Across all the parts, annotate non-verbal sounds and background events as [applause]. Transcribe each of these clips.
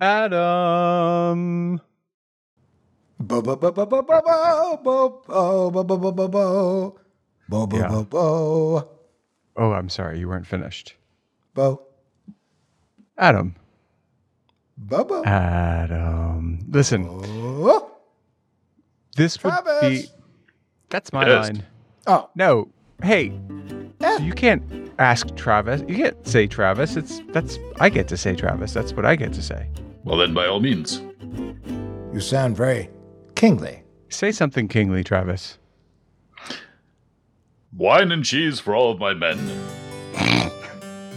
Adam. Bo bo bo bo bo bo bo bo bo bo bo bo bo bo bo bo Yeah. bo bo Oh, I'm sorry, you weren't finished. bo Adam. bo bo. Adam. Listen, Oh. this would be. Travis. That's my Yes. line. Oh, No. Hey, Yeah. so you can't ask Travis. You can't say Travis. It's that's I get to say Travis. That's what I get to say. Well, then, by all means. you sound very kingly. Say something kingly, Travis. Wine and cheese for all of my men. [laughs]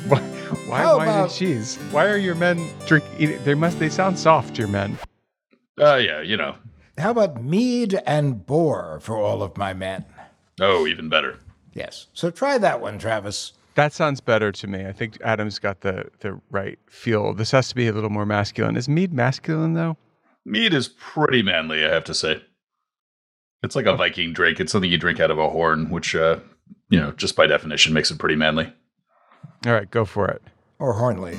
Why, why How wine and cheese? Why are your men drink? Eating? They must. They sound soft. Your men. Ah, yeah, you know. How about mead and boar for all of my men? Oh, even better. Yes. So try that one, Travis. That sounds better to me. I think Adam's got the the right feel. This has to be a little more masculine. Is mead masculine though? Mead is pretty manly, I have to say. It's like a Viking drink. It's something you drink out of a horn, which, uh, you know, just by definition makes it pretty manly. All right, go for it. Or hornly.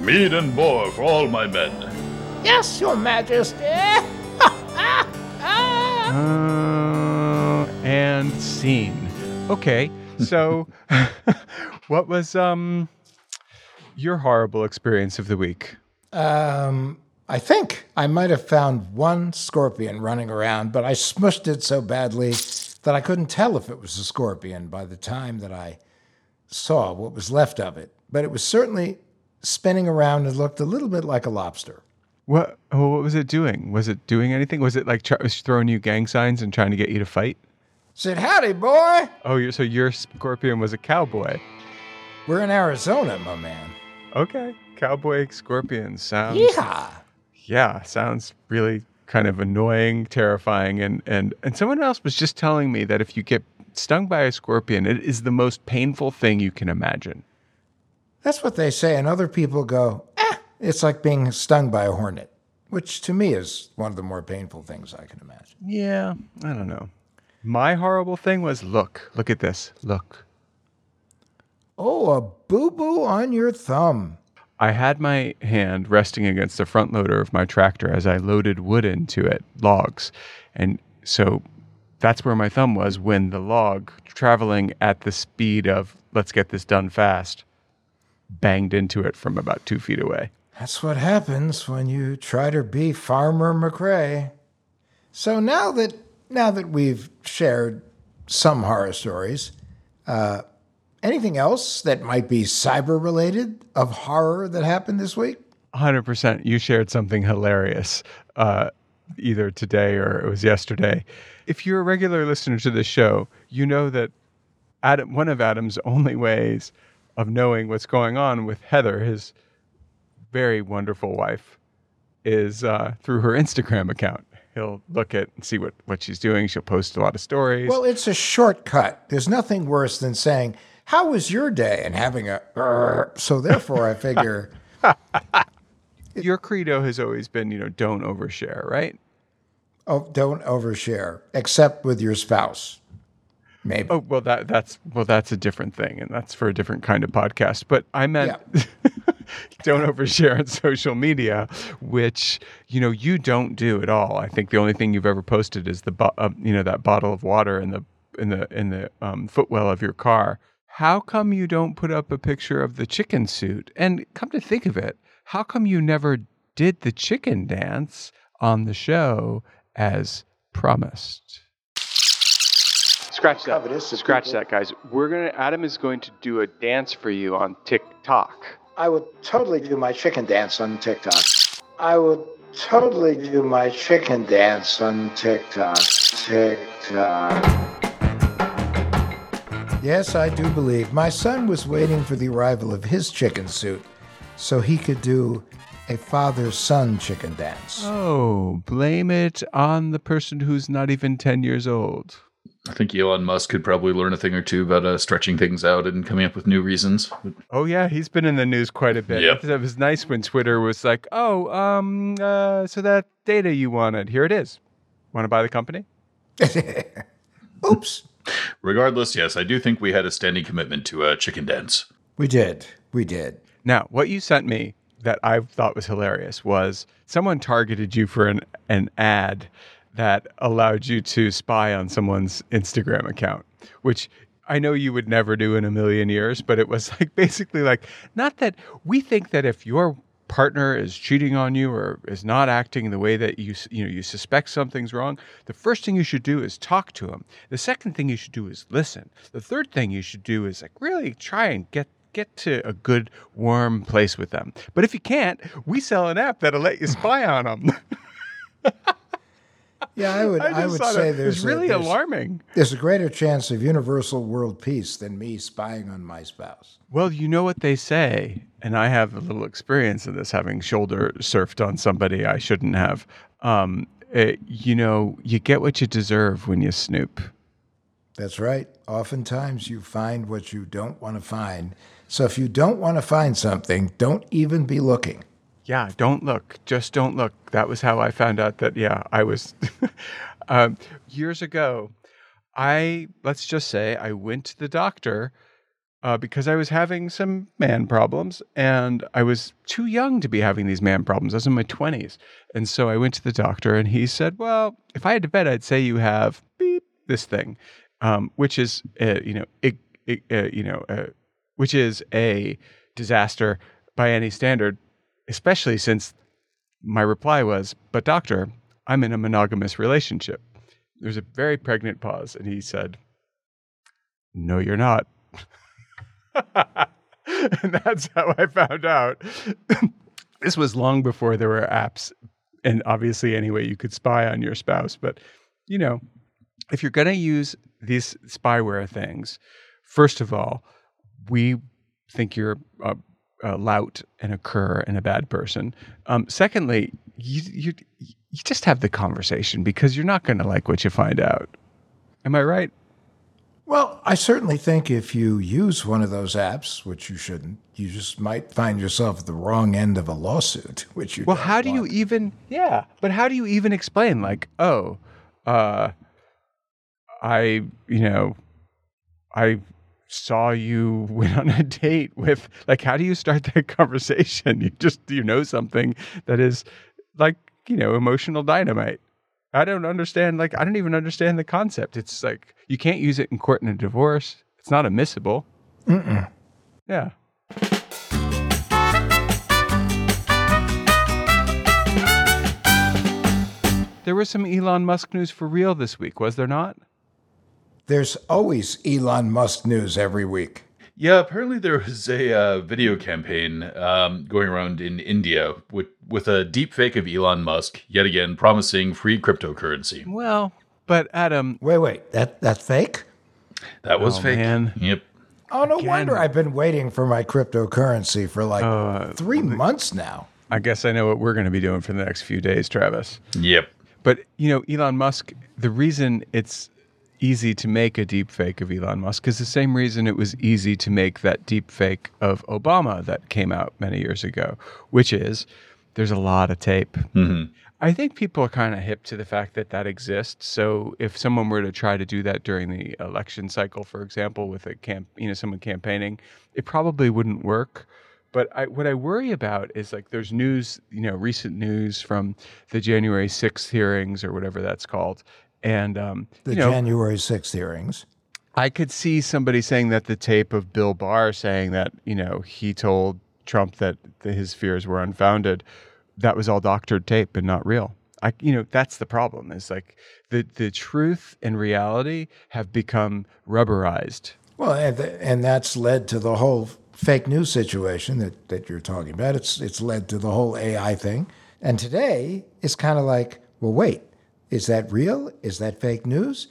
Mead and boar for all my men. Yes, Your Majesty. [laughs] Uh, and scene. Okay, so [laughs] what was um your horrible experience of the week? Um, I think I might have found one scorpion running around, but I smushed it so badly that I couldn't tell if it was a scorpion by the time that I saw what was left of it. But it was certainly spinning around and looked a little bit like a lobster. What oh, what was it doing? Was it doing anything? Was it like was throwing you gang signs and trying to get you to fight? Said, Howdy, boy. Oh, so your scorpion was a cowboy. We're in Arizona, my man. Okay, cowboy scorpion sounds. Yeehaw. yeah sounds really kind of annoying terrifying and and and someone else was just telling me that if you get stung by a scorpion it is the most painful thing you can imagine That's what they say, and other people go, eh, it's like being stung by a hornet, which to me is one of the more painful things I can imagine. yeah i don't know my horrible thing was look look at this look Oh, a boo boo on your thumb. i had my hand resting against the front loader of my tractor as i loaded wood into it logs and so that's where my thumb was when the log traveling at the speed of let's get this done fast banged into it from about two feet away That's what happens when you try to be Farmer McRae. So now that now that we've shared some horror stories, uh, anything else that might be cyber related of horror that happened this week? Hundred percent. You shared something hilarious, uh, either today or it was yesterday. If you're a regular listener to this show, you know that Adam, one of Adam's only ways of knowing what's going on with Heather, his very wonderful wife, is uh, through her Instagram account. He'll look at and see what, what she's doing. She'll post a lot of stories. Well, it's a shortcut. There's nothing worse than saying, "How was your day?" and having a. "Grr." [laughs] So therefore, I figure. [laughs] Your credo has always been, you know, don't overshare, right? Oh, don't overshare, except with your spouse. Maybe. Oh well, that that's well, that's a different thing, and that's for a different kind of podcast. But I meant [laughs] [laughs] don't overshare on social media, which you know you don't do at all. I think the only thing you've ever posted is the bo- uh, you know that bottle of water in the in the in the um, footwell of your car. how come you don't put up a picture of the chicken suit? And come to think of it, how come you never did the chicken dance on the show as promised? Scratch that. Scratch people- that, guys. We're gonna. Adam is going to do a dance for you on TikTok. I would totally do my chicken dance on TikTok. I would totally do my chicken dance on TikTok. TikTok. Yes, I do believe. My son was waiting for the arrival of his chicken suit so he could do a father son chicken dance. Oh, blame it on the person who's not even ten years old. I think Elon Musk could probably learn a thing or two about uh, stretching things out and coming up with new reasons. Oh yeah, he's been in the news quite a bit. Yep. It was nice when Twitter was like, "Oh, um, uh, so that data you wanted, here it is. Want to buy the company?" [laughs] Oops. Regardless, yes, I do think we had a standing commitment to a chicken dance. We did. We did. Now, what you sent me that I thought was hilarious was someone targeted you for an an ad that allowed you to spy on someone's Instagram account, which I know you would never do in a million years, but it was [laughs] like basically like not that we think that if your partner is cheating on you or is not acting the way that you you know you suspect something's wrong, the first thing you should do is talk to him. The second thing you should do is listen. The third thing you should do is like really try and get get to a good warm place with them. But if you can't, we sell an app that'll let you spy on them. [laughs] Yeah, I would. I, just would say it there's a- really there's- alarming. There's a greater chance of universal world peace than me spying on my spouse. Well, you know what they say, and I have a little experience in this, having shoulder surfed on somebody I shouldn't have. Um, eh, you know, you get what you deserve when you snoop. That's right. Oftentimes you find what you don't want to find. So if you don't want to find something, don't even be looking. Yeah, don't look. Just don't look. That was how I found out that, yeah, I was. [laughs] um, years ago, I, let's just say, I went to the doctor uh, because I was having some man problems and I was too young to be having these man problems. I was in my 20s. And so I went to the doctor and he said, Well, if I had to bet, I'd say you have beep, this thing, um, which is, uh, you know, it, it, uh, you know, uh, which is a disaster by any standard, especially since my reply was, But doctor, I'm in a monogamous relationship. There's a very pregnant pause, and he said, No, you're not. [laughs] and that's how I found out. this was long before there were apps, and obviously, any way you could spy on your spouse. But, you know, if you're going to use these spyware things, first of all, we think you're a, a lout and a cur and a bad person. Um, secondly, you, you you just have the conversation because you're not going to like what you find out. Am I right? Well, I certainly think if you use one of those apps, which you shouldn't, you just might find yourself at the wrong end of a lawsuit, [laughs] which you Well, how do you even? Yeah, but how do you even explain? Like, oh, uh, I, you know, I saw you [laughs] went on a date with. Like, how do you start [laughs] that conversation? You just you know something that is like you know emotional dynamite. I don't understand. Like, I don't even understand the concept. It's like you can't use it in court in a divorce. It's not admissible. Mm-mm. Yeah. There was some Elon Musk news for real this week, was there not? There's always Elon Musk news every week. Yeah, apparently there was a uh, video campaign um, going around in India with, with a deep fake of Elon Musk, yet again promising free cryptocurrency. Well, but Adam, Wait, wait, that that's fake? That was Oh, fake. man. Yep. Oh, no Again. wonder I've been waiting for my cryptocurrency for like Uh, three months now. I guess I know what we're going to be doing for the next few days, Travis. Yep. But you know, Elon Musk. The reason it's easy to make a deep fake of Elon Musk is the same reason it was easy to make that deep fake of Obama that came out many years ago, which is there's a lot of tape. Mm-hmm. I think people are kind of hip to the fact that that exists. So if someone were to try to do that during the election cycle, for example, with a camp, you know, someone campaigning, it probably wouldn't work. But I, what I worry about is like there's news, you know, recent news from the January 6th hearings or whatever that's called. And, um, The you know, January 6th hearings. I could see somebody saying that the tape of Bill Barr saying that, you know, he told Trump that the, his fears were unfounded. That was all doctored tape and not real. I, you know, that's the problem. Is like the the truth and reality have become rubberized. Well, and, and that's led to the whole fake news situation that, that you're talking about. It's it's led to the whole AI thing. And today it's kind of like, well, wait, is that real? Is that fake news?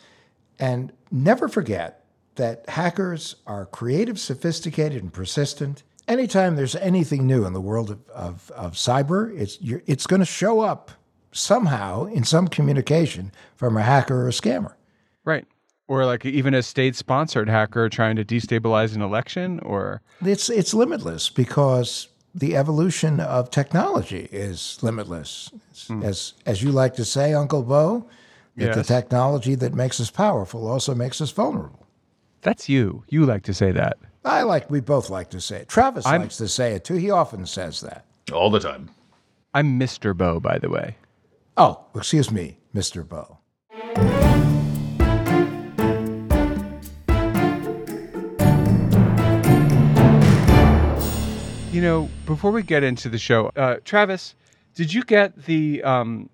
And never forget that hackers are creative, sophisticated, and persistent. Anytime there's anything new in the world of, of, of cyber, it's, it's going to show up somehow in some communication from a hacker or a scammer. Right. Or like even a state sponsored hacker trying to destabilize an election or it's it's limitless because the evolution of technology is limitless. Mm. As as you like to say, Uncle Bo, that yes. the technology that makes us powerful also makes us vulnerable. That's you. You like to say that. I like we both like to say it. Travis I'm, likes to say it too. He often says that. All the time. I'm Mr. Bo, by the way. Oh, excuse me, Mr. Bo. You know, before we get into the show, uh, Travis, did you get the um,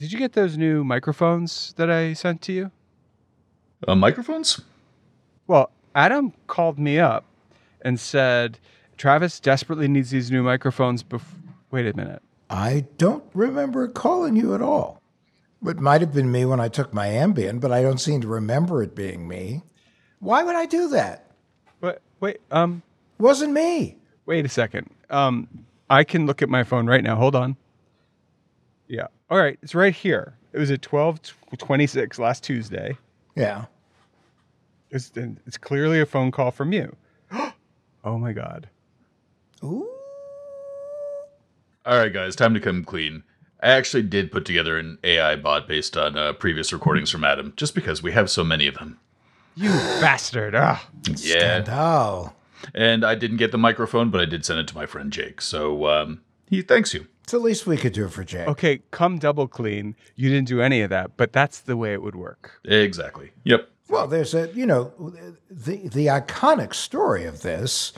did you get those new microphones that I sent to you? Uh, microphones? Well, Adam called me up and said Travis desperately needs these new microphones. Bef- Wait a minute. I don't remember calling you at all. It might have been me when I took my Ambien, but I don't seem to remember it being me. Why would I do that? But wait, um, wasn't me. Wait a second. Um, I can look at my phone right now. Hold on. Yeah. All right. It's right here. It was at 1226 last Tuesday. Yeah. It's, it's clearly a phone call from you. [gasps] oh my God. Ooh. All right, guys, time to come clean. I actually did put together an AI bot based on uh, previous recordings from Adam, just because we have so many of them. You bastard! Ah, yeah. Scandal. And I didn't get the microphone, but I did send it to my friend Jake. So um, he thanks you. It's the least we could do for Jake. Okay, come double clean. You didn't do any of that, but that's the way it would work. Exactly. Yep. Well, there's a you know the the iconic story of this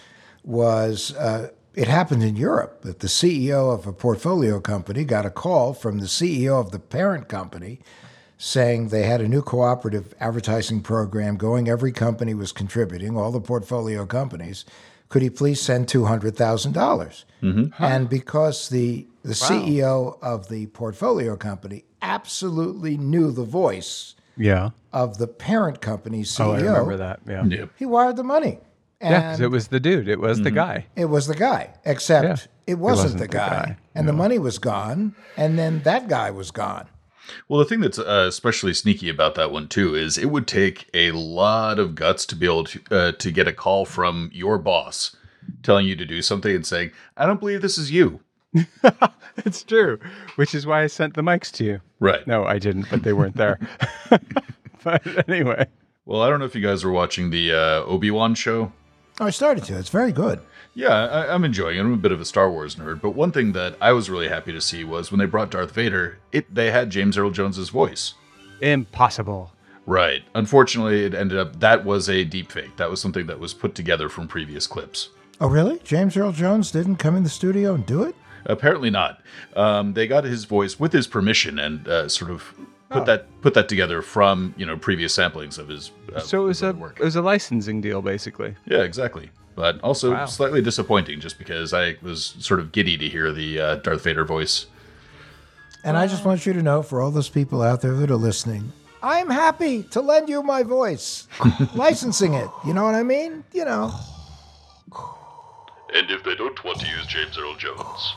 was uh, it happened in Europe that the CEO of a portfolio company got a call from the CEO of the parent company saying they had a new cooperative advertising program going. Every company was contributing, all the portfolio companies. Could he please send two hundred thousand dollars? Mm-hmm. And because the the wow. CEO of the portfolio company absolutely knew the voice, yeah. of the parent company's CEO, oh, I remember that. Yeah, yep. he wired the money. And yeah, because it was the dude. It was mm-hmm. the guy. It was the guy. Except yeah. it, wasn't it, wasn't the, guy. guy. And no. the money was gone. And then that guy was gone. Well, the thing that's uh, especially sneaky about that one too is it would take a lot of guts to be able to uh, to get a call from your boss telling you to do something and saying, "I don't believe this is you." [laughs] it's true, which is why I sent the mics to you. Right? No, I didn't, but they weren't there. [laughs] but anyway. Well, I don't know if you guys were watching the uh, Obi Wan show. Oh, I started to. It's very good. Yeah, I, am enjoying it. I'm a bit of a Star Wars nerd, but one thing that I was really happy to see was when they brought Darth Vader, it they had James Earl Jones's voice. Impossible. Right. Unfortunately, it ended up that was a deep fake. That was something that was put together from previous clips. Oh, really? James Earl Jones didn't come in the studio and do it? Apparently not. Um, they got his voice with his permission and uh, sort of put oh. that put that together from you know previous samplings of his. Uh, so it was a work. it was a licensing deal, basically. Yeah, exactly but also wow. slightly disappointing just because I was sort of giddy to hear the uh, Darth Vader voice. And I just want you to know, for all those people out there that are listening, I'm happy to lend you my voice, [laughs] licensing it. You know what I mean? You know. And if they don't want to use James Earl Jones,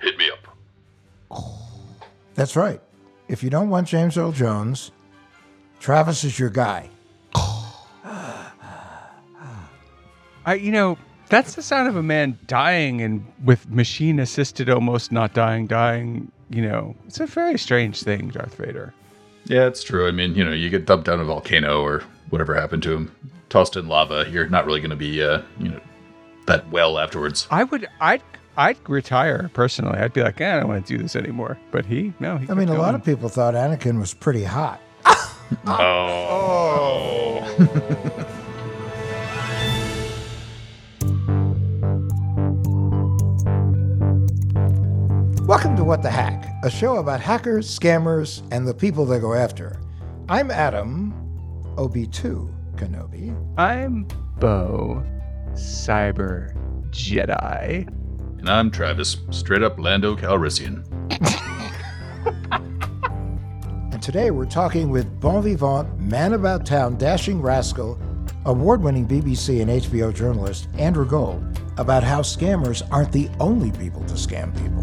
hit me up. That's right. If you don't want James Earl Jones, Travis is your guy. I, you know, that's the sound of a man dying and with machine assisted, almost not dying, dying. You know, it's a very strange thing, Darth Vader. Yeah, it's true. I mean, you know, you get dumped down a volcano or whatever happened to him, tossed in lava. You're not really going to be, uh, you know, that well afterwards. I would, I'd, I'd retire personally. I'd be like, eh, I don't want to do this anymore. But he, no, he. I mean, a lot of people thought Anakin was pretty hot. [laughs] [laughs] [laughs] Welcome to What the Hack, a show about hackers, scammers, and the people they go after. I'm Adam, OB2 Kenobi. I'm Bo, Cyber Jedi. And I'm Travis, straight up Lando Calrissian. And today we're talking with bon vivant, man about town, dashing rascal, award winning BBC and HBO journalist Andrew Gold about how scammers aren't the only people to scam people.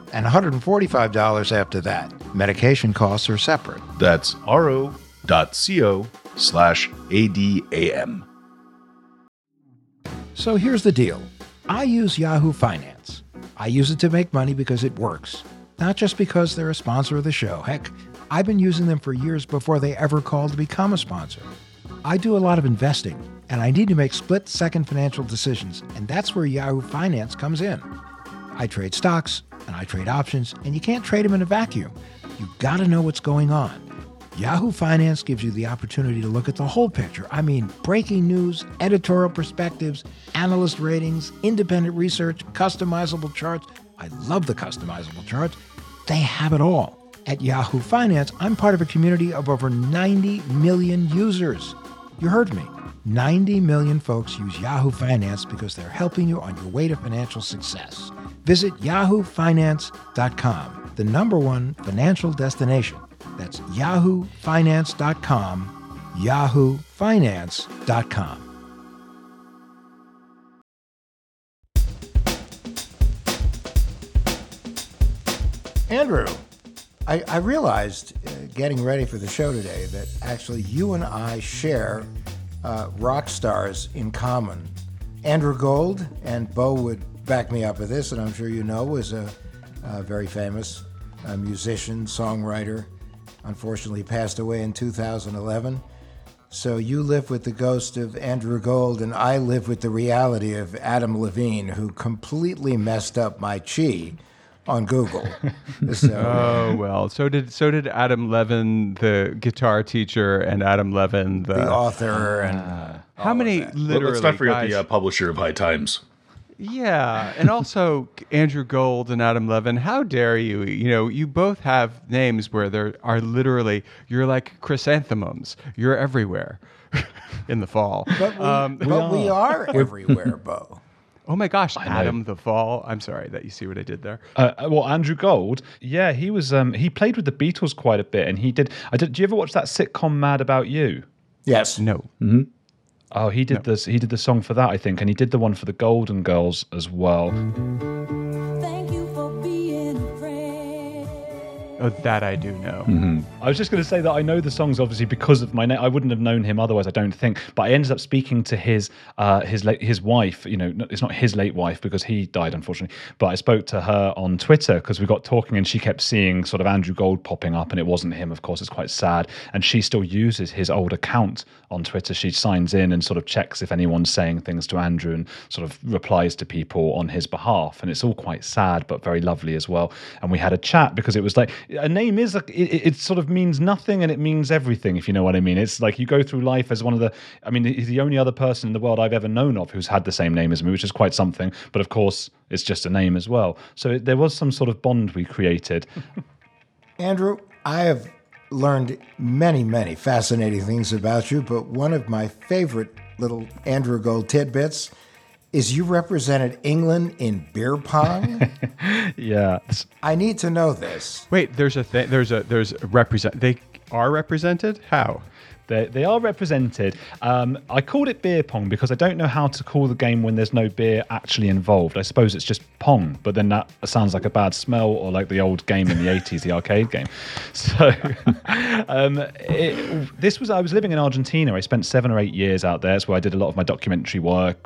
and $145 after that. Medication costs are separate. That's ro.co slash ADAM. So here's the deal I use Yahoo Finance. I use it to make money because it works, not just because they're a sponsor of the show. Heck, I've been using them for years before they ever called to become a sponsor. I do a lot of investing, and I need to make split second financial decisions, and that's where Yahoo Finance comes in. I trade stocks and I trade options, and you can't trade them in a vacuum. You've gotta know what's going on. Yahoo Finance gives you the opportunity to look at the whole picture. I mean, breaking news, editorial perspectives, analyst ratings, independent research, customizable charts. I love the customizable charts. They have it all. At Yahoo Finance, I'm part of a community of over 90 million users. You heard me. 90 million folks use Yahoo Finance because they're helping you on your way to financial success. Visit yahoofinance.com, the number one financial destination. That's yahoofinance.com, yahoofinance.com. Andrew, I, I realized uh, getting ready for the show today that actually you and I share uh, rock stars in common. Andrew Gold, and Bo would back me up with this, and I'm sure you know, was a, a very famous uh, musician, songwriter. Unfortunately, passed away in 2011. So you live with the ghost of Andrew Gold, and I live with the reality of Adam Levine, who completely messed up my chi on Google. [laughs] so, Oh well, so did so did Adam Levin, the guitar teacher, and Adam Levin, the, the author, and how many Well, literally let's not forget guys, the uh, publisher of High Times. Yeah, and also [laughs] Andrew Gold and Adam Levin. How dare you? You know, you both have names where there are literally you're like chrysanthemums. You're everywhere [laughs] in the fall. but we, Um, but we are everywhere, Bo. Oh my gosh, Adam the Fall. I'm sorry that you see what I did there. Uh, well, Andrew Gold, yeah, he was. Um, he played with the Beatles quite a bit, and he did. I did. Do you ever watch that sitcom Mad About You? Yes. No. Oh, he did this. He did the song for that, I think, and he did the one for the Golden Girls as well. Oh, that I do know. I was just going to say that I know the songs obviously because of my name. I wouldn't have known him otherwise. I don't think. But I ended up speaking to his uh, his late, his wife. You know, it's not his late wife because he died unfortunately. But I spoke to her on Twitter because we got talking, and she kept seeing sort of Andrew Gold popping up, and it wasn't him. Of course, it's quite sad. And she still uses his old account on Twitter. She signs in and sort of checks if anyone's saying things to Andrew and sort of replies to people on his behalf. And it's all quite sad, but very lovely as well. And we had a chat because it was like a name is like it, it sort of means nothing and it means everything, if you know what I mean. It's like you go through life as one of the. I mean, he's the only other person in the world I've ever known of who's had the same name as me, which is quite something. But of course, it's just a name as well. So it, there was some sort of bond we created. [laughs] Andrew, I have learned many, many fascinating things about you, but one of my favorite little Andrew Gold tidbits is you represented England in beer pong. [laughs] Yeah. I need to know this. Wait, there's a thing. There's a there's a represent. They are represented. How? They, they are represented. Um, I called it beer pong because I don't know how to call the game when there's no beer actually involved. I suppose it's just pong, but then that sounds like a bad smell or like the old game in the [laughs] 80s, the arcade game. So [laughs] um, it, this was, I was living in Argentina. I spent seven or eight years out there. That's where I did a lot of my documentary work,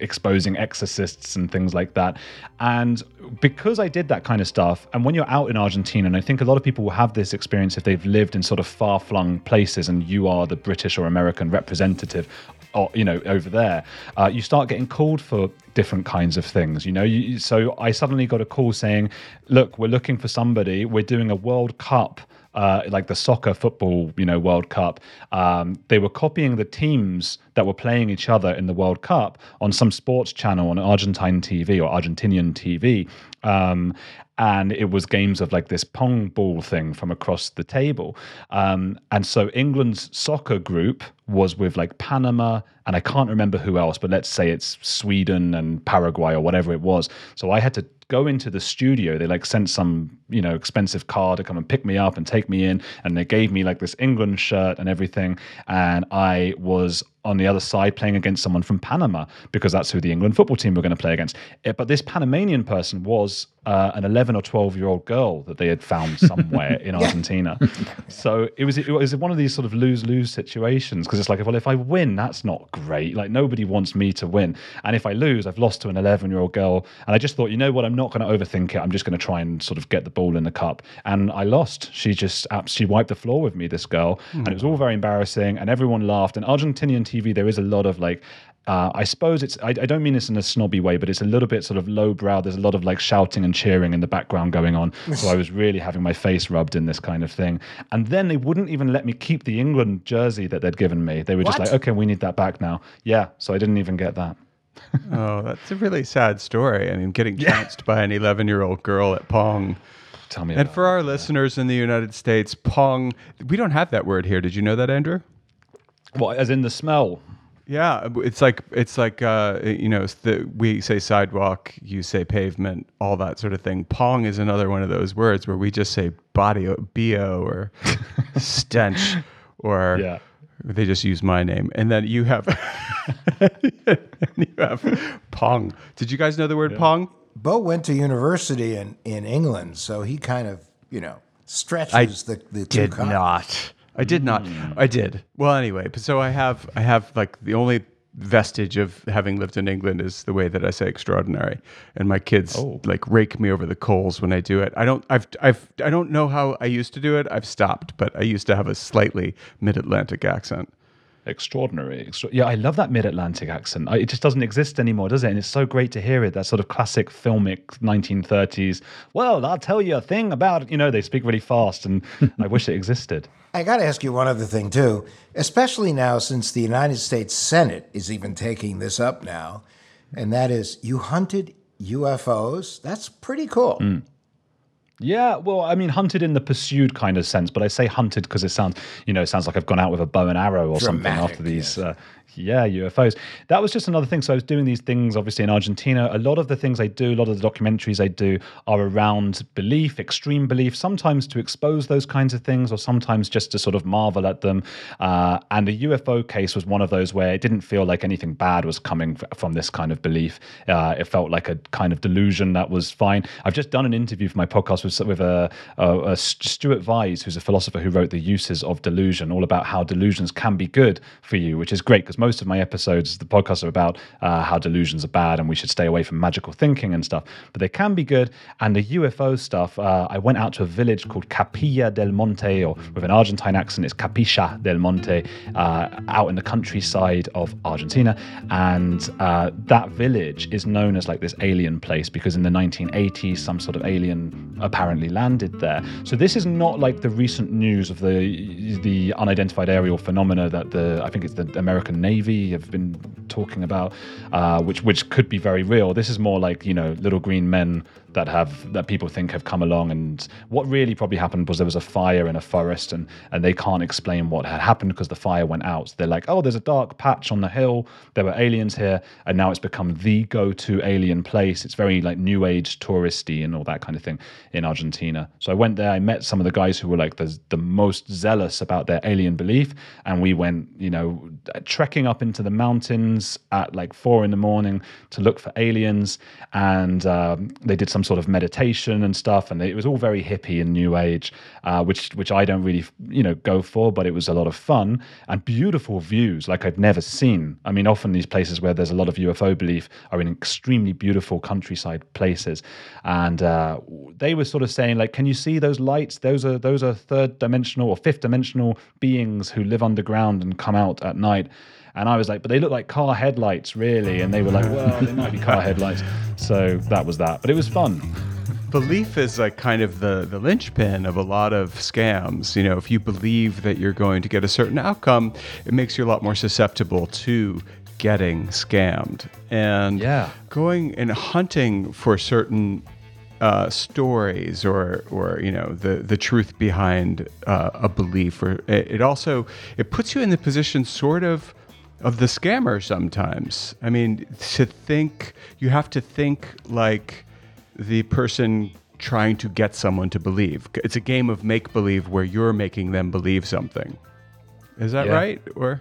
exposing exorcists and things like that. And because I did that kind of stuff, and when you're out in Argentina, and I think a lot of people will have this experience if they've lived in sort of far flung places and you are the British or American representative. Or, you know, over there, uh, you start getting called for different kinds of things. You know, you, so I suddenly got a call saying, "Look, we're looking for somebody. We're doing a World Cup uh, like the soccer football, you know, World Cup, um, they were copying the teams that were playing each other in the World Cup on some sports channel on Argentine TV or Argentinian TV. Um, and it was games of like this pong ball thing from across the table. Um, and so England's soccer group was with like Panama and I can't remember who else, but let's say it's Sweden and Paraguay or whatever it was. So I had to go into the studio. They like sent some, you know, expensive car to come and pick me up and take me in. And they gave me like this England shirt and everything. And I was on the other side playing against someone from Panama because that's who the England football team were going to play against. Eh, But this Panamanian person was uh, an 11 or 12 year old girl that they had found somewhere [laughs] in Argentina. So it was it was one of these sort of lose lose situations because it's like, well, if I win, that's not great. Like nobody wants me to win, and if I lose, I've lost to an 11 year old girl. And I just thought, you know what, I'm not going to overthink it. I'm just going to try and sort of get the ball in the cup. And I lost. She just she wiped the floor with me, this girl, and it was hmm. all very embarrassing. And everyone laughed. And Argentinian TV, there is a lot of like. Uh, I suppose it's, I, I don't mean this in a snobby way, but it's a little bit sort of lowbrow. There's a lot of like shouting and cheering in the background going on. [laughs] So I was really having my face rubbed in this kind of thing. And then they wouldn't even let me keep the England jersey that they'd given me. They were just What? like, okay, we need that back now. Yeah. So I didn't even get that. [laughs] Oh, that's a really sad story. I mean, getting trounced by an 11 year old girl at Pong. Tell me And for our listeners in the United States, Pong, we don't have that word here. Did you know that, Andrew? Well, as in the smell? Yeah, it's like it's like uh, you know the we say sidewalk, you say pavement, all that sort of thing. Pong is another one of those words where we just say body bo or [laughs] stench or Yeah. they just use my name, and then you have [laughs] you have Pong. Did you guys know the word Pong? Bo went to university in, in England, so he kind of, you know, stretches the, the two did con- not. I did not. Hmm. I did. Well, anyway, but so I have. I have like the only vestige of having lived in England is the way that I say extraordinary, and my kids Oh. like rake me over the coals when I do it. I don't. I've. I've. I don't know how I used to do it. I've stopped, but I used to have a slightly mid-Atlantic accent. Extraordinary. Extra- yeah, I love that mid Atlantic accent. I, it just doesn't exist anymore, does it? And it's so great to hear it. That sort of classic filmic 1930s. Well, I'll tell you a thing about, you know, they speak really fast, and [laughs] I wish it existed. I got to ask you one other thing, too, especially now since the United States Senate is even taking this up now, and that is you hunted UFOs. That's pretty cool. Mm. Yeah, well, I mean, hunted in the pursued kind of sense, but I say hunted because it sounds, you know, it sounds like I've gone out with a bow and arrow or something after these, yes. uh, yeah, UFOs. That was just another thing. So I was doing these things, obviously, in Argentina. A lot of the things I do, a lot of the documentaries I do are around belief, extreme belief, sometimes to expose those kinds of things or sometimes just to sort of marvel at them. Uh, and the UFO case was one of those where it didn't feel like anything bad was coming from this kind of belief. Uh, it felt like a kind of delusion that was fine. I've just done an interview for my podcast with, with a, a, a Stuart Vyse, who's a philosopher who wrote The Uses of Delusion, all about how delusions can be good for you, which is great because most of my episodes, the podcasts are about uh, how delusions are bad and we should stay away from magical thinking and stuff. But they can be good. And the UFO stuff, uh, I went out to a village called Capilla del Monte, or with an Argentine accent, it's Capisha del Monte, uh, out in the countryside of Argentina. And uh, that village is known as like this alien place because in the 1980s, some sort of alien apparently landed there. So this is not like the recent news of the the unidentified aerial phenomena that the I think it's the American Navy have been talking about, uh, which which could be very real. This is more like you know little green men that have that people think have come along. And what really probably happened was there was a fire in a forest and and they can't explain what had happened because the fire went out. So they're like oh there's a dark patch on the hill. There were aliens here. And now it's become the go-to alien place. It's very like new age touristy and all that kind of thing in argentina. So i went there. I met some of the guys who were like the, the most zealous about their alien belief. And we went you know trekking up into the mountains at like four in the morning to look for aliens. And um, they did some sort of meditation and stuff, and it was all very hippie and new age, uh, which which I don't really you know go for, but it was a lot of fun and beautiful views like I've never seen. I mean, often these places where there's a lot of UFO belief are in extremely beautiful countryside places, and uh, they were sort of saying like, can you see those lights? Those are those are third dimensional or fifth dimensional beings who live underground and come out at night. And I was like, but they look like car headlights, really. And they were like, well, they might be car headlights. So that was that. But it was fun. Belief is like kind of the, the linchpin of a lot of scams. You know, if you believe that you're going to get a certain outcome, it makes you a lot more susceptible to getting scammed. And Yeah. going and hunting for certain uh, stories or or you know the the truth behind uh, a belief or it, it also it puts you in the position sort of of the scammer sometimes. I mean to think you have to think like the person trying to get someone to believe. It's a game of make believe where you're making them believe something. Is that Yeah. right? Or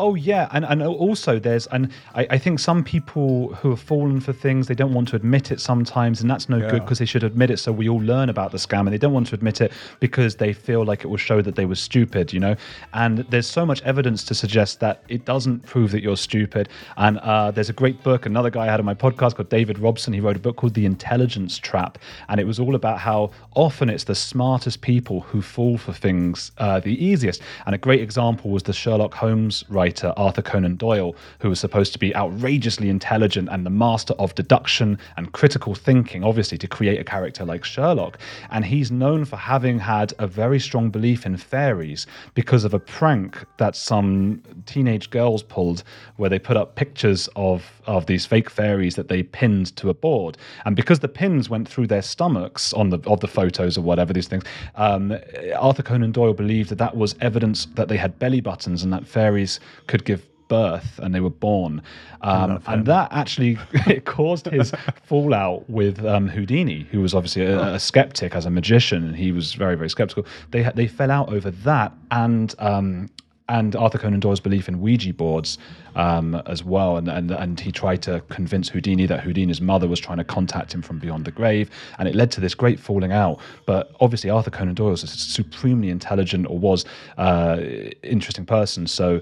Oh yeah, and and also there's and I, I think some people who have fallen for things they don't want to admit it sometimes, and that's no good because they should admit it so we all learn about the scam, and they don't want to admit it because they feel like it will show that they were stupid, you know. And there's so much evidence to suggest that it doesn't prove that you're stupid. And uh, there's a great book, another guy I had on my podcast called David Robson. He wrote a book called The Intelligence Trap, and it was all about how often it's the smartest people who fall for things uh, the easiest. And a great example was the Sherlock Holmes writer Arthur Conan Doyle, who was supposed to be outrageously intelligent and the master of deduction and critical thinking, obviously, to create a character like Sherlock. And he's known for having had a very strong belief in fairies because of a prank that some teenage girls pulled where they put up pictures of, of these fake fairies that they pinned to a board. And because the pins went through their stomachs on the of the photos or whatever these things, um, Arthur Conan Doyle believed that that was evidence that they had belly buttons and that fairies could give birth and they were born. Um, and that actually [laughs] [laughs] it caused his fallout with um, Houdini, who was obviously a, a skeptic as a magician, and he was very, very skeptical. They they fell out over that and. Um, and Arthur Conan Doyle's belief in Ouija boards um, as well, and, and and he tried to convince Houdini that Houdini's mother was trying to contact him from beyond the grave, and it led to this great falling out. But obviously, Arthur Conan Doyle was a supremely intelligent, or was uh, interesting person, so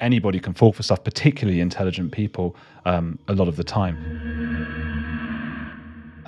anybody can fall for stuff, particularly intelligent people, um, a lot of the time.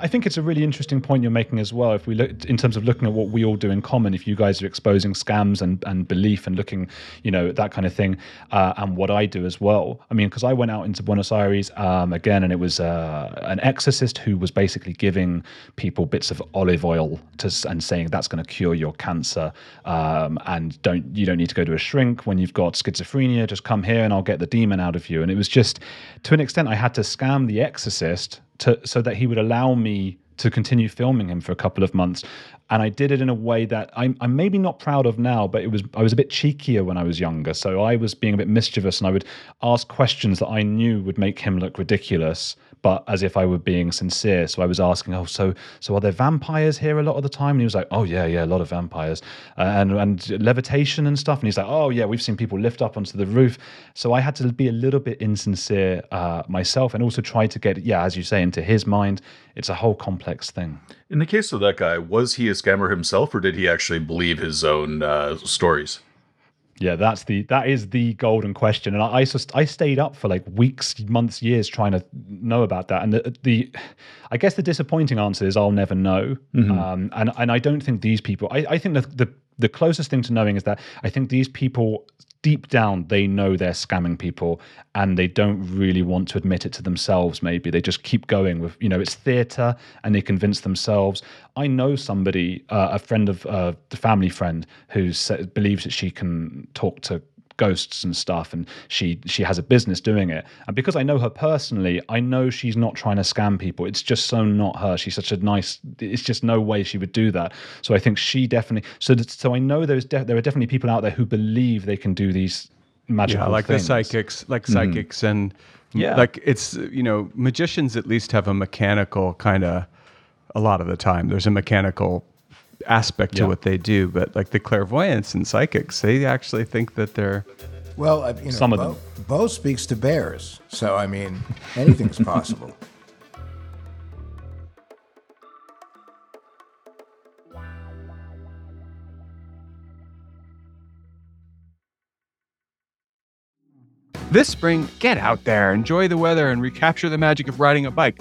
I think it's a really interesting point you're making as well. If we look in terms of looking at what we all do in common, if you guys are exposing scams and, and belief and looking, you know, that kind of thing, uh, and what I do as well. I mean, because I went out into Buenos Aires um, again, and it was uh, an exorcist who was basically giving people bits of olive oil to, and saying that's going to cure your cancer, um, and don't you don't need to go to a shrink when you've got schizophrenia. Just come here and I'll get the demon out of you. And it was just, to an extent, I had to scam the exorcist to so that he would allow me to continue filming him for a couple of months and I did it in a way that I'm, I'm maybe not proud of now, but it was I was a bit cheekier when I was younger. So I was being a bit mischievous, and I would ask questions that I knew would make him look ridiculous, but as if I were being sincere. So I was asking, "Oh, so so are there vampires here a lot of the time?" And he was like, "Oh yeah, yeah, a lot of vampires, uh, and and levitation and stuff." And he's like, "Oh yeah, we've seen people lift up onto the roof." So I had to be a little bit insincere uh, myself, and also try to get yeah, as you say, into his mind. It's a whole complex thing. In the case of that guy, was he a scammer himself, or did he actually believe his own uh, stories? Yeah, that's the that is the golden question, and I I, just, I stayed up for like weeks, months, years trying to know about that. And the, the I guess the disappointing answer is I'll never know. Um, and and I don't think these people. I, I think the, the the closest thing to knowing is that I think these people deep down they know they're scamming people and they don't really want to admit it to themselves maybe. They just keep going with you know it's theater and they convince themselves. I know somebody uh, a friend of uh, the family friend who believes that she can talk to ghosts and stuff and she she has a business doing it and because i know her personally i know she's not trying to scam people it's just so not her she's such a nice it's just no way she would do that so i think she definitely so so i know there's de- there are definitely people out there who believe they can do these magical yeah, like things. the psychics, like mm-hmm. psychics, and Yeah. like it's you know magicians at least have a mechanical kind of a lot of the time. There's a mechanical aspect to Yeah. what they do, but like the clairvoyants and psychics, they actually think that they're Well, you know, Some of Beau, them. Beau speaks to bears, so I mean, anything's [laughs] possible. This spring, get out there, enjoy the weather, and recapture the magic of riding a bike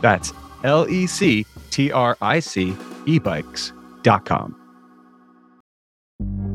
That's L E C T R I C ebikes.com.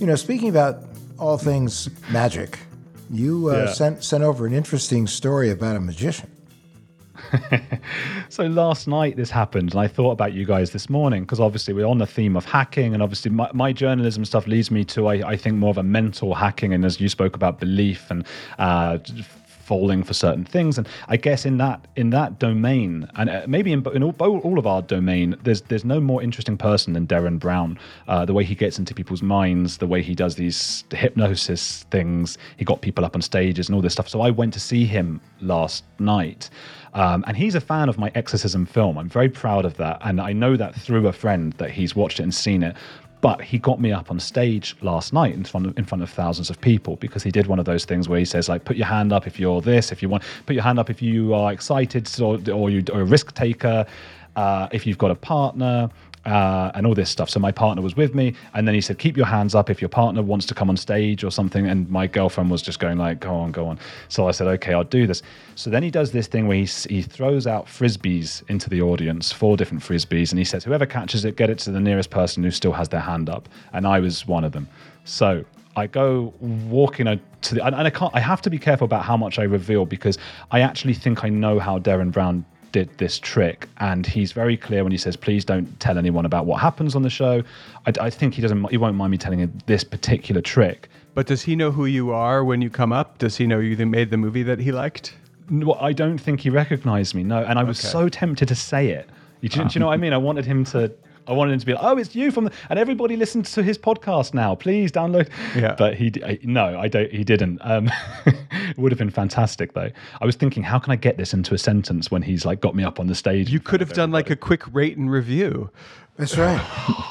You know, speaking about all things magic, you uh, Yeah. sent sent over an interesting story about a magician. [laughs] So last night this happened, and I thought about you guys this morning because obviously we're on the theme of hacking, and obviously my, my journalism stuff leads me to I, I think more of a mental hacking, and as you spoke about belief and uh, falling for certain things, and I guess in that in that domain, and uh, maybe in, in all, all of our domain, there's there's no more interesting person than Derren Brown. Uh, the way he gets into people's minds, the way he does these hypnosis things, he got people up on stages and all this stuff. So I went to see him last night. Um, and he's a fan of my exorcism film. I'm very proud of that. And I know that through a friend that he's watched it and seen it. But he got me up on stage last night in front of, in front of thousands of people because he did one of those things where he says like, put your hand up if you're this, if you want, put your hand up if you are excited or, or you are a risk taker, uh, if you've got a partner, uh, and all this stuff. So my partner was with me, and then he said, "Keep your hands up if your partner wants to come on stage or something." And my girlfriend was just going like, "Go on, go on." So I said, "Okay, I'll do this." So then he does this thing where he he throws out frisbees into the audience, four different frisbees, and he says, "Whoever catches it, get it to the nearest person who still has their hand up." And I was one of them. So I go walking uh, to the, and and I can't. I have to be careful about how much I reveal because I actually think I know how Derren Brown did this trick, and he's very clear when he says, "Please don't tell anyone about what happens on the show." I, I think he doesn't. He won't mind me telling him this particular trick. But does he know who you are when you come up? Does he know you made the movie that he liked? No, I don't think he recognized me. No, and I was Okay. so tempted to say it. Do, do you know what I mean? I wanted him to. I wanted him to be like, "Oh, it's you from," the, and everybody listens to his podcast now. Please download. Yeah. But he, I, no, I don't. He didn't. Um, it [laughs] would have been fantastic though. I was thinking, how can I get this into a sentence when he's like got me up on the stage? You could have done like a quick rate and review. That's right.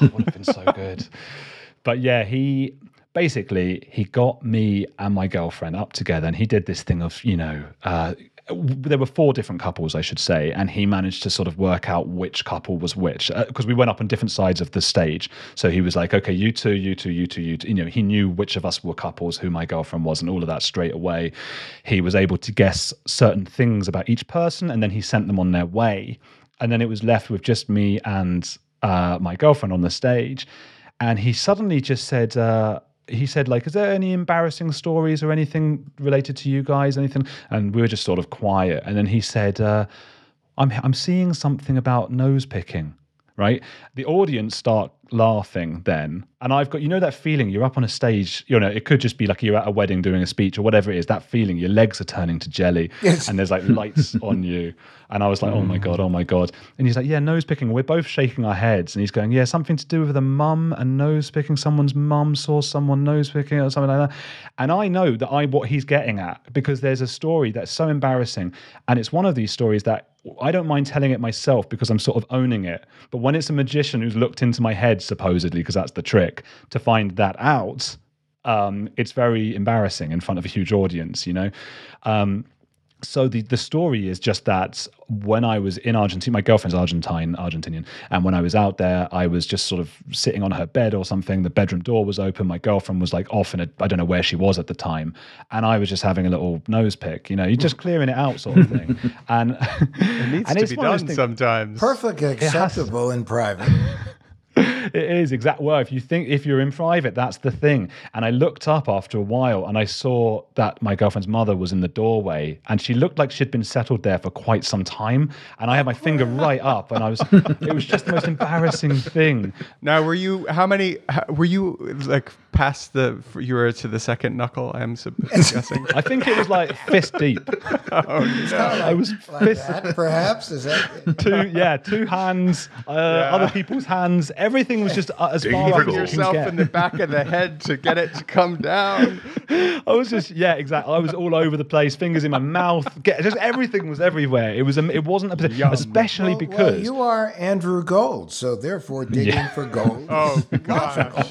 [sighs] would have been so good. But yeah, he basically he got me and my girlfriend up together, and he did this thing of you know uh, there were four different couples, I should say, and he managed to sort of work out which couple was which because we went up on different sides of the stage. So he was like, "Okay, you two, you two, you two, you two." You know, he knew which of us were couples, who my girlfriend was, and all of that straight away. He was able to guess certain things about each person, and then he sent them on their way. And then it was left with just me and uh, my girlfriend on the stage, and he suddenly just said. Uh, he said like is there any embarrassing stories or anything related to you guys anything? And we were just sort of quiet. And then he said uh, i'm i'm seeing something about nose picking right? The audience start laughing then. And i've got you know that feeling you're up on a stage you know it could just be like you're at a wedding doing a speech or whatever it is that feeling your legs are turning to jelly Yes. and there's like lights [laughs] on you. And i was like oh my mm. god oh my god. And he's like yeah nose picking. We're both shaking our heads and he's going yeah something to do with a mum and nose picking. Someone's mum saw someone nose picking or something like that. And i know that i what he's getting at because there's a story that's so embarrassing. And it's one of these stories that I don't mind telling it myself because I'm sort of owning it. But when it's a magician who's looked into my head, supposedly, because that's the trick, to find that out, um, it's very embarrassing in front of a huge audience, you know? Um, so the, the story is just that when I was in Argentina, my girlfriend's Argentine, Argentinian, and when I was out there, I was just sort of sitting on her bed or something. The bedroom door was open. My girlfriend was like off in a, I don't know where she was at the time, and I was just having a little nose pick. You know, you're just clearing it out, sort of thing. and [laughs] It needs and to it's be one of those done things- sometimes. Perfectly has- acceptable in private. [laughs] [laughs] It is exact. Well, if you think if you're in private, that's the thing. And I looked up after a while, and I saw that my girlfriend's mother was in the doorway, and she looked like she'd been settled there for quite some time. And I had my finger right up, and I was. It was just the most embarrassing thing. Now, were you how many? How, were you like past the? You were to the second knuckle. I'm sup- [laughs] guessing. I think it was like fist deep. [laughs] oh no! I was Like fist that, perhaps? Is that two, yeah, two hands, uh, other people's hands. Everything was just uh, as Digging far for as you can yourself in the back of the head to get it to come down. [laughs] I was just yeah, exactly. I was all over the place, fingers in my mouth. Get, just everything was everywhere. It was. a- It wasn't a Yum. especially Well, because well, you are Andrew Gold, so therefore digging for gold. [laughs] Oh [laughs] gosh!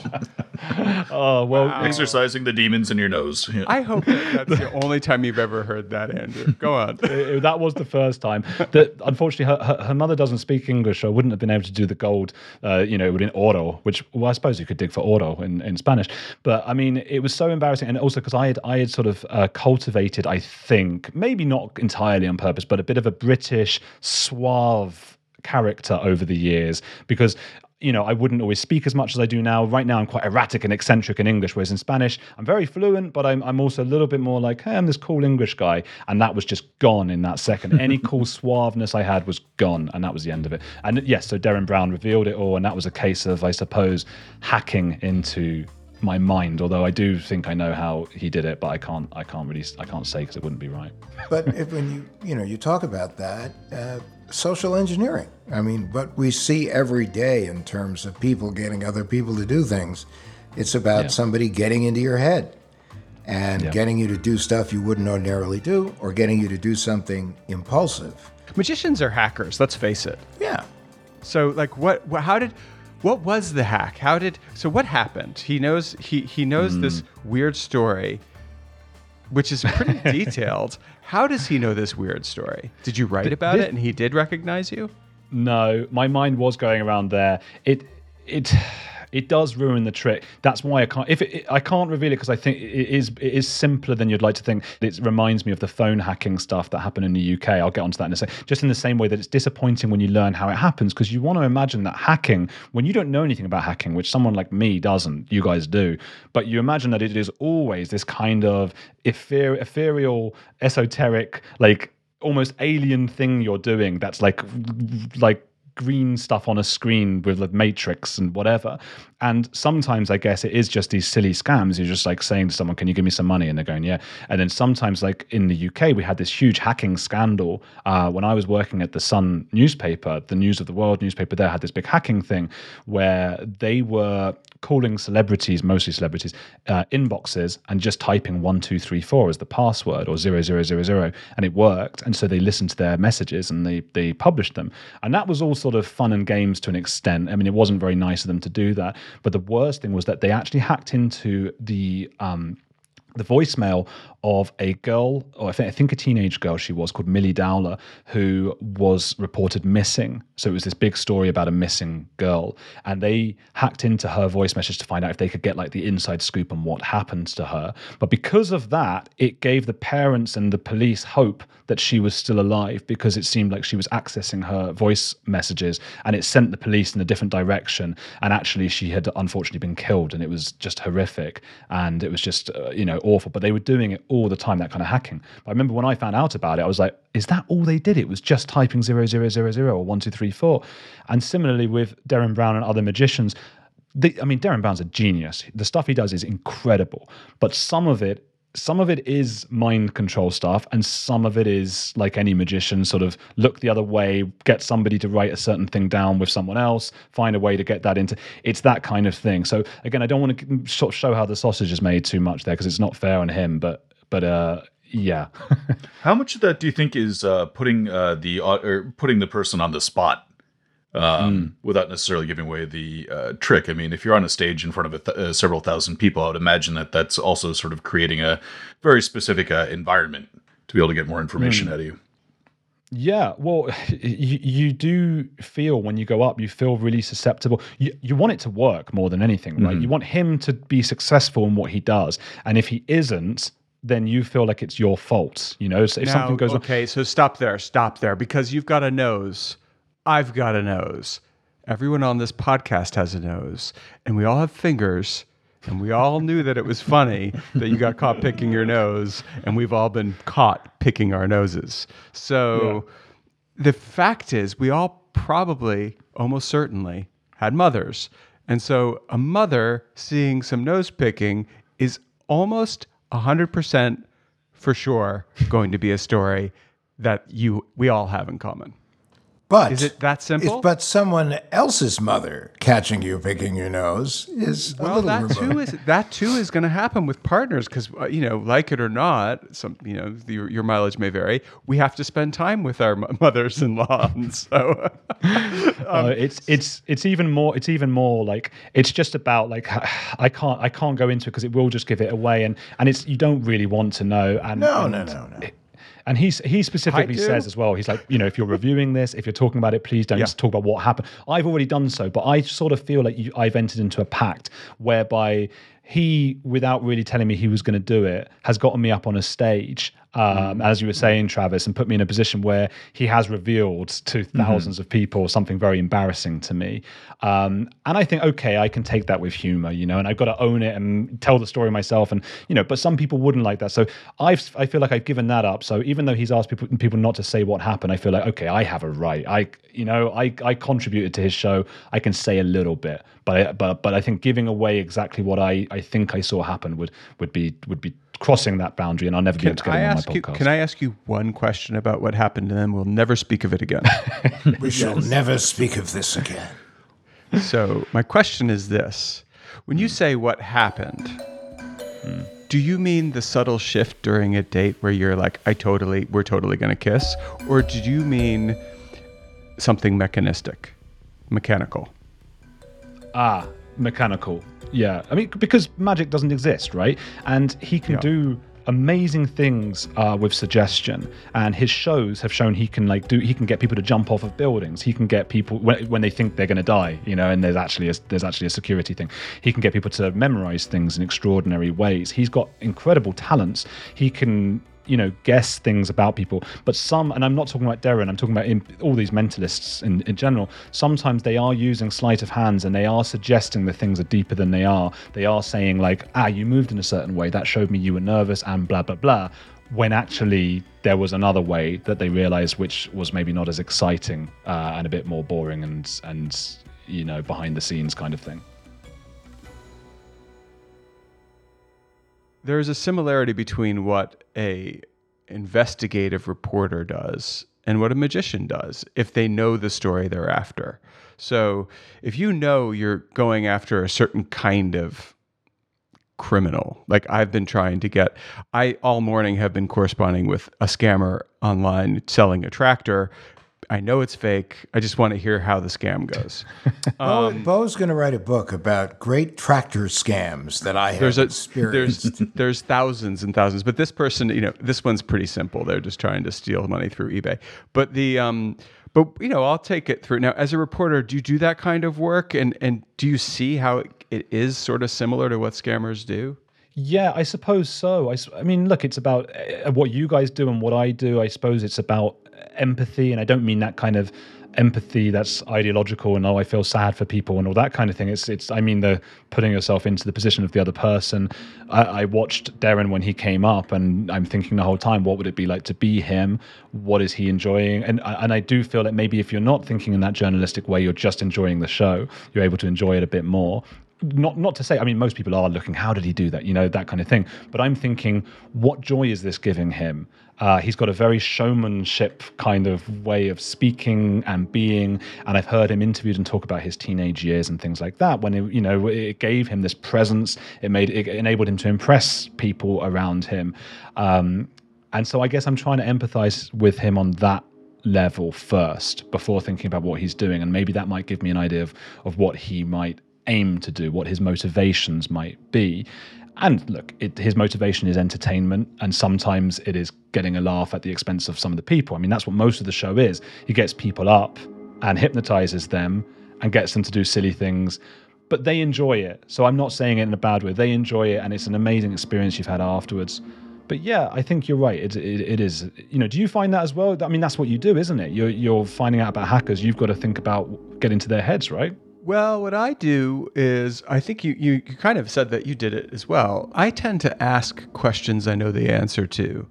oh well. Exercising the demons in your nose. Yeah. I hope that that's the only time you've ever heard that, Andrew. Go on. it- it- that was the first time. That unfortunately, her, her, her mother doesn't speak English, so I wouldn't have been able to do the gold, uh, you know, in oro, which well, I suppose you could dig for oro in, in Spanish. But I mean, it was so embarrassing, and also because I had I had sort of uh, cultivated, I think, maybe not entirely on purpose, but a bit of a British suave character over the years because you know, I wouldn't always speak as much as I do now. Right now, I'm quite erratic and eccentric in English, whereas in Spanish, I'm very fluent, but I'm, I'm also a little bit more like, hey, I'm this cool English guy. And that was just gone in that second. [laughs] Any cool suaveness I had was gone, and that was the end of it. And yes, so Derren Brown revealed it all, and that was a case of, I suppose, hacking into my mind. Although I do think I know how he did it, but I can't, I can't really, I can't say because it wouldn't be right. But if, when you you know you talk about that, uh, social engineering. I mean, what we see every day in terms of people getting other people to do things, it's about Yeah. somebody getting into your head and Yeah. getting you to do stuff you wouldn't ordinarily do, or getting you to do something impulsive. Magicians are hackers. Let's face it. Yeah. So, like, what? what how did? What was the hack? How did? So, what happened? He knows. He he knows this mm. weird story, which is pretty [laughs] detailed. How does he know this weird story? Did you write about this- it and he did recognize you? No, my mind was going around there. It it it does ruin the trick. That's why I can't. If it, I can't reveal it because I think it is it is simpler than you'd like to think. It reminds me of the phone hacking stuff that happened in the UK. I'll get onto that in a second. Just in the same way that it's disappointing when you learn how it happens because you want to imagine that hacking, when you don't know anything about hacking, which someone like me doesn't, you guys do, but you imagine that it is always this kind of ether- ethereal, esoteric, like almost alien thing you're doing that's like like green stuff on a screen with like matrix and whatever and sometimes i guess it is just these silly scams. You're just like saying to someone can you give me some money? And they're going yeah. And then sometimes like in the uk we had this huge hacking scandal. Uh, when i was working at the sun newspaper the news of the world newspaper there had this big hacking thing where they were calling celebrities, mostly celebrities, uh, inboxes and just typing one two three four as the password or zero zero zero zero, and it worked. And so they listened to their messages and they they published them, and that was all sort of fun and games to an extent. I mean, it wasn't very nice of them to do that, but the worst thing was that they actually hacked into the um, the voicemail of a girl, or I think, I think a teenage girl she was, called Milly Dowler, who was reported missing. So it was this big story about a missing girl. And they hacked into her voice message to find out if they could get like the inside scoop on what happened to her. But because of that, it gave the parents and the police hope that she was still alive because it seemed like she was accessing her voice messages and it sent the police in a different direction. And actually, she had unfortunately been killed and it was just horrific. And it was just, uh, you know, awful. But they were doing it all the time, that kind of hacking. But I remember when I found out about it, I was like, is that all they did? It was just typing 0000 or 1234. And similarly with Derren Brown and other magicians, the, I mean, Derren Brown's a genius. The stuff he does is incredible, but some of it some of it is mind control stuff and some of it is like any magician sort of look the other way get somebody to write a certain thing down with someone else find a way to get that into it's that kind of thing so again i don't want to sort of show how the sausage is made too much there because it's not fair on him but but uh yeah [laughs] How much of that do you think is uh, putting uh, the uh, or putting the person on the spot um, without necessarily giving away the uh, trick? I mean, if you're on a stage in front of a th- uh, several thousand people, I would imagine that that's also sort of creating a very specific uh, environment to be able to get more information out of you. Yeah, well, [laughs] you, you do feel when you go up, you feel really susceptible. You, you want it to work more than anything, right? You want him to be successful in what he does. And if he isn't, then you feel like it's your fault. You know, so if Now, something goes okay, so stop there, stop there, because you've got a nose. I've got a nose. Everyone on this podcast has a nose, and we all have fingers. And we all knew that it was funny [laughs] that you got caught picking your nose, and we've all been caught picking our noses. So the fact is, we all probably, almost certainly, had mothers. And so a mother seeing some nose picking is almost 100% for sure going to be a story that you we all have in common. But Is it that simple? If, but someone else's mother catching you picking your nose is a Well, little that remote. too is that too is going to happen with partners because uh, you know, like it or not, some you know, your, your mileage may vary. We have to spend time with our [laughs] mothers-in-law, [laughs] and so uh, it's it's it's even more it's even more like it's just about like [sighs] I can't I can't go into it because it will just give it away and and it's you don't really want to know and No, and no, no, no. And he's he specifically says as well. He's like, you know, if you're reviewing this, if you're talking about it, please don't Yeah. just talk about what happened. I've already done so, but I sort of feel like you, I've entered into a pact whereby he, without really telling me he was going to do it, has gotten me up on a stage, um, as you were saying, Travis, and put me in a position where he has revealed to 1000s of people something very embarrassing to me. Um, and I think, okay, I can take that with humor, you know, and I've got to own it and tell the story myself. And, you know, but some people wouldn't like that. So I've, I feel like I've given that up. So even though he's asked people, people not to say what happened, I feel like, okay, I have a right. I, you know, I, I contributed to his show. I can say a little bit, but, I, but, but I think giving away exactly what I, I think I saw happen would, would be, would be crossing that boundary. And I'll never be able to get I him on ask my you? podcast. Can I ask you one question about what happened, and then we'll never speak of it again? [laughs] we shall never speak of this again. So my question is this: When you say what happened, do you mean the subtle shift during a date where you're like, "I totally, we're totally going to kiss," or did you mean something mechanistic, mechanical? Ah, mechanical. Yeah. I mean, because magic doesn't exist, right? And he can Yeah. do amazing things uh, with suggestion and his shows have shown he can like do he can get people to jump off of buildings he can get people when, when they think they're going to die you know and there's actually a, there's actually a security thing he can get people to memorize things in extraordinary ways he's got incredible talents he can you know guess things about people. But some and i'm not talking about derren i'm talking about in, all these mentalists in, in general sometimes they are using sleight of hands and they are suggesting that things are deeper than they are. They are saying like ah you moved in a certain way. That showed me you were nervous and blah blah blah when actually there was another way that they realized which was maybe not as exciting uh, and a bit more boring and and you know behind the scenes kind of thing There's a similarity between what a investigative reporter does and what a magician does if they know the story they're after. So, if you know you're going after a certain kind of criminal, like I've been trying to get, I all morning have been corresponding with a scammer online selling a tractor I know it's fake. I just want to hear how the scam goes. [laughs] Beau, Beau's going to write a book about great tractor scams that I have there's a experienced. there's [laughs] there's thousands and thousands, but this person, you know, this one's pretty simple. They're just trying to steal money through eBay. But the um, but you know, I'll take it through. Now, as a reporter, do you do that kind of work, and and do you see how it, it is sort of similar to what scammers do? Yeah, I suppose so. I mean, look, it's about uh, what you guys do and what I do. I suppose it's about empathy, and I don't mean that kind of empathy that's ideological and oh, I feel sad for people and all that kind of thing. It's it's I mean the putting yourself into the position of the other person. I, I watched Derren when he came up, and I'm thinking the whole time, what would it be like to be him? What is he enjoying? And and I do feel that maybe if you're not thinking in that journalistic way, you're just enjoying the show. You're able to enjoy it a bit more not not to say i mean most people are looking how did he do that you know that kind of thing but i'm thinking what joy is this giving him uh, he's got a very showmanship kind of way of speaking and being and i've heard him interviewed and talk about his teenage years and things like that when it, you know it gave him this presence. It made it enabled him to impress people around him. Um, and so i guess i'm trying to empathize with him on that level first before thinking about what he's doing. And maybe that might give me an idea of, of what he might aim to do what his motivations might be and look it, his motivation is entertainment and sometimes it is getting a laugh at the expense of some of the people i mean that's what most of the show is he gets people up and hypnotizes them and gets them to do silly things but they enjoy it so i'm not saying it in a bad way they enjoy it and it's an amazing experience you've had afterwards but yeah, I think you're right. It, it, it is. You know, do you find that as well? I mean, that's what you do, isn't it? You're you're finding out about hackers. You've got to think about getting to their heads, right? Well, what I do is, I think you, you, you kind of said that you did it as well. I tend to ask questions I know the answer to,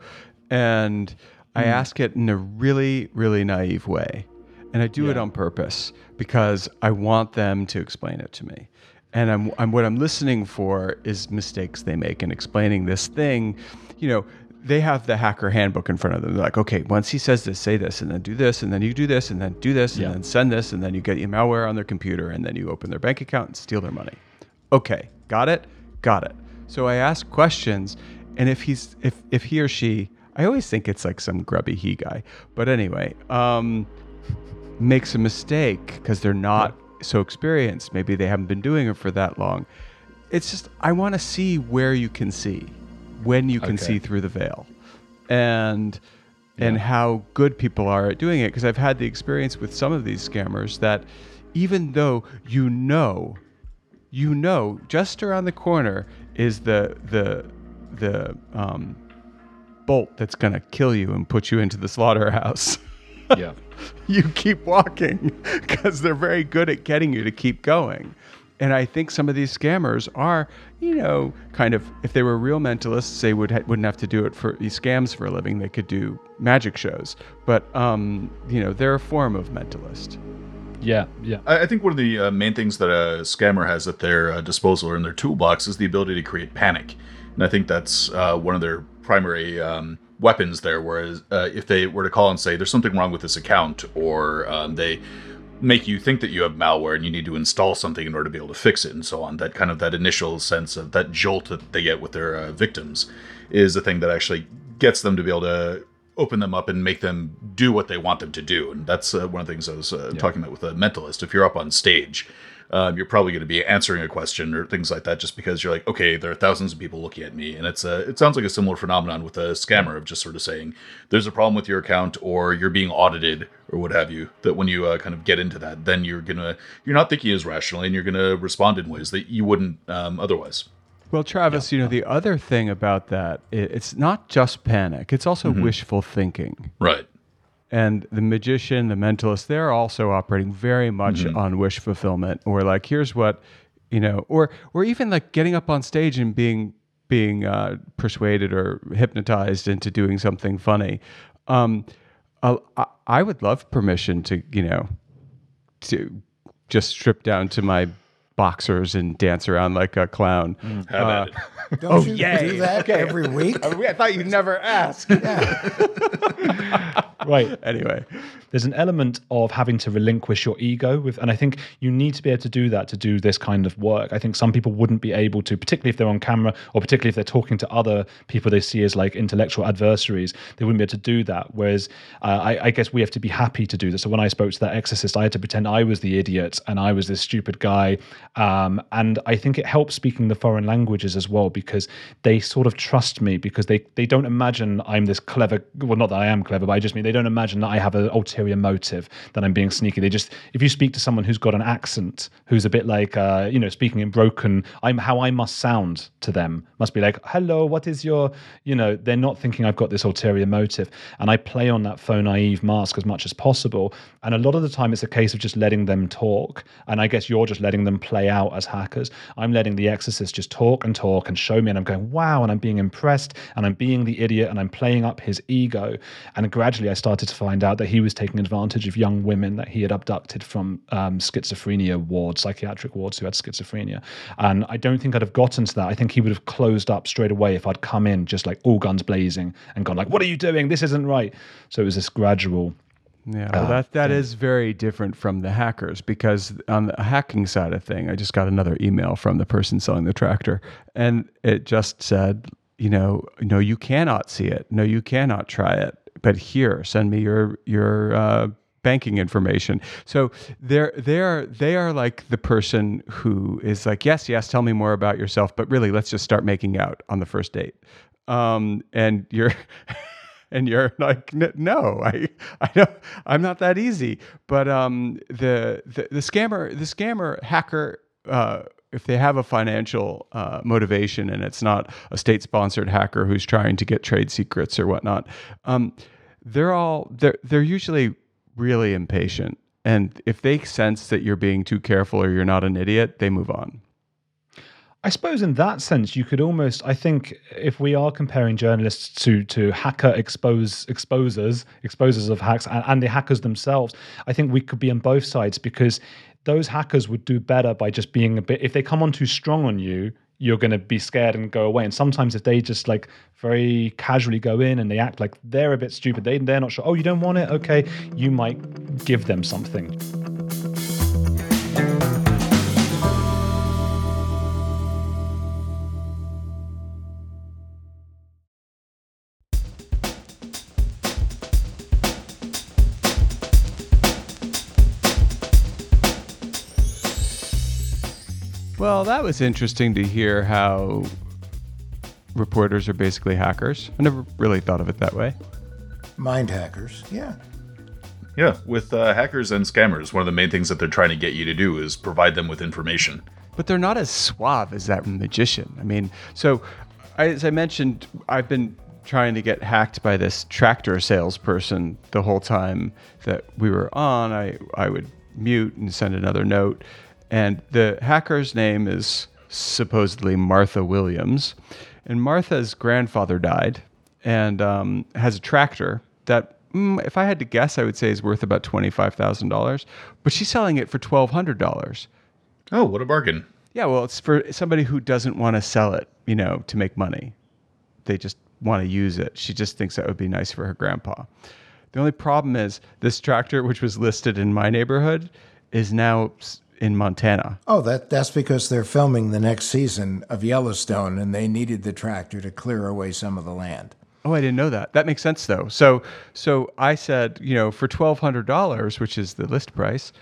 and I hmm. ask it in a really, really naive way. And I do it on purpose because I want them to explain it to me. And I'm, I'm what I'm listening for is mistakes they make in explaining this thing. You know, they have the hacker handbook in front of them. They're like, okay, once he says this, say this, and then do this, and then you do this, and then do this, and then send this, and then you get your malware on their computer, and then you open their bank account and steal their money. Okay, got it, got it. So I ask questions, and if he's if if he or she, I always think it's like some grubby he guy, but anyway, um, makes a mistake because they're not so experienced. Maybe they haven't been doing it for that long. It's just I want to see where you can see, when you can Okay. see through the veil, and and how good people are at doing it. Because I've had the experience with some of these scammers that even though you know, you know, just around the corner is the the the um, bolt that's gonna kill you and put you into the slaughterhouse. Yeah. [laughs] you keep walking because they're very good at getting you to keep going. And I think some of these scammers are, you know, kind of if they were real mentalists, they would ha- wouldn't have to do it for these scams for a living. They could do magic shows, but um, you know, they're a form of mentalist. Yeah, yeah. I I think one of the uh, main things that a scammer has at their uh, disposal or in their toolbox is the ability to create panic, and I think that's uh, one of their primary um, weapons there. Whereas uh, if they were to call and say there's something wrong with this account, or um, they make you think that you have malware and you need to install something in order to be able to fix it and so on. That kind of that initial sense of that jolt that they get with their uh, victims is the thing that actually gets them to be able to open them up and make them do what they want them to do. And that's uh, one of the things i was uh, talking about with a mentalist. If you're up on stage um, you're probably going to be answering a question or things like that just because you're like okay there are thousands of people looking at me. And it's a it sounds like a similar phenomenon with a scammer of just sort of saying there's a problem with your account or you're being audited or what have you that when you uh, kind of get into that then you're gonna you're not thinking as rationally and you're gonna respond in ways that you wouldn't um, otherwise. Well, Travis, you know, the other thing about that, it's not just panic, it's also wishful thinking. right and the magician, the mentalist, they're also operating very much on wish fulfillment. Or like, here's what, you know, or or even like getting up on stage and being being uh, persuaded or hypnotized into doing something funny. Um, I, I- I would love permission to, you know, to just strip down to my boxers and dance around like a clown. have at it [laughs] Don't Oh, you yay. do that Okay. every week? I thought you'd never ask. [laughs] right. Anyway, there's an element of having to relinquish your ego with, and I think you need to be able to do that to do this kind of work. I think some people wouldn't be able to, particularly if they're on camera or particularly if they're talking to other people they see as like intellectual adversaries, they wouldn't be able to do that. Whereas uh, I, I guess we have to be happy to do this. So when I spoke to that exorcist, I had to pretend I was the idiot and I was this stupid guy. Um, and I think it helps speaking the foreign languages as well because they sort of trust me because they, they don't imagine I'm this clever. Well, not that I am clever, but I just mean they don't imagine that I have an ulterior motive, that I'm being sneaky. They just, if you speak to someone who's got an accent, who's a bit like, uh, you know, speaking in broken, I'm how I must sound to them must be like, hello, what is your, you know, they're not thinking I've got this ulterior motive. And I play on that faux naive mask as much as possible. And a lot of the time it's a case of just letting them talk. And I guess you're just letting them play out as hackers. I'm letting the exorcist just talk and talk and show me. And I'm going, wow. And I'm being impressed and I'm being the idiot and I'm playing up his ego. And gradually I started to find out that he was taking advantage of young women that he had abducted from um, schizophrenia wards, psychiatric wards who had schizophrenia. And I don't think I'd have gotten to that. I think he would have closed up straight away if I'd come in just like all guns blazing and gone like, "What are you doing? This isn't right." So it was this gradual. Yeah, well, uh, that that thing. is very different from the hackers because on the hacking side of thing, I just got another email from the person selling the tractor, and it just said, you know, no, you cannot see it. No, you cannot try it. But here, send me your your uh, banking information. So they're they're they are like the person who is like, yes, yes, tell me more about yourself, but really, let's just start making out on the first date. Um, and you're. [laughs] and you're [laughs] like no i i don't i'm not that easy. But um the the, the scammer the scammer hacker uh if they have a financial uh, motivation and it's not a state sponsored hacker who's trying to get trade secrets or whatnot um they're all they're they're usually really impatient. And if they sense that you're being too careful or you're not an idiot they move on I suppose in that sense, you could almost. I think if we are comparing journalists to to hacker expose exposers, exposers of hacks, and, and the hackers themselves, I think we could be on both sides because those hackers would do better by just being a bit. If they come on too strong on you, you're going to be scared and go away. And sometimes if they just like very casually go in and they act like they're a bit stupid, they they're not sure. Oh, you don't want it? Okay, you might give them something. Well, that was interesting to hear how reporters are basically hackers. I never really thought of it that way. Mind hackers, yeah. Yeah, with uh, hackers and scammers, one of the main things that they're trying to get you to do is provide them with information. But they're not as suave as that magician. I mean, so as I mentioned, I've been trying to get hacked by this tractor salesperson the whole time that we were on. I, I would mute and send another note. And the hacker's name is supposedly Martha Williams. And Martha's grandfather died and um, has a tractor that, mm, if I had to guess, I would say is worth about $25,000. But she's selling it for $1,200. Oh, what a bargain. Yeah, well, it's for somebody who doesn't want to sell it, you know, to make money. They just want to use it. She just thinks that would be nice for her grandpa. The only problem is this tractor, which was listed in my neighborhood, is now in Montana. Oh, that that's because they're filming the next season of Yellowstone, and they needed the tractor to clear away some of the land. Oh, I didn't know that. That makes sense though. So, so I said, you know, for twelve hundred dollars, which is the list price,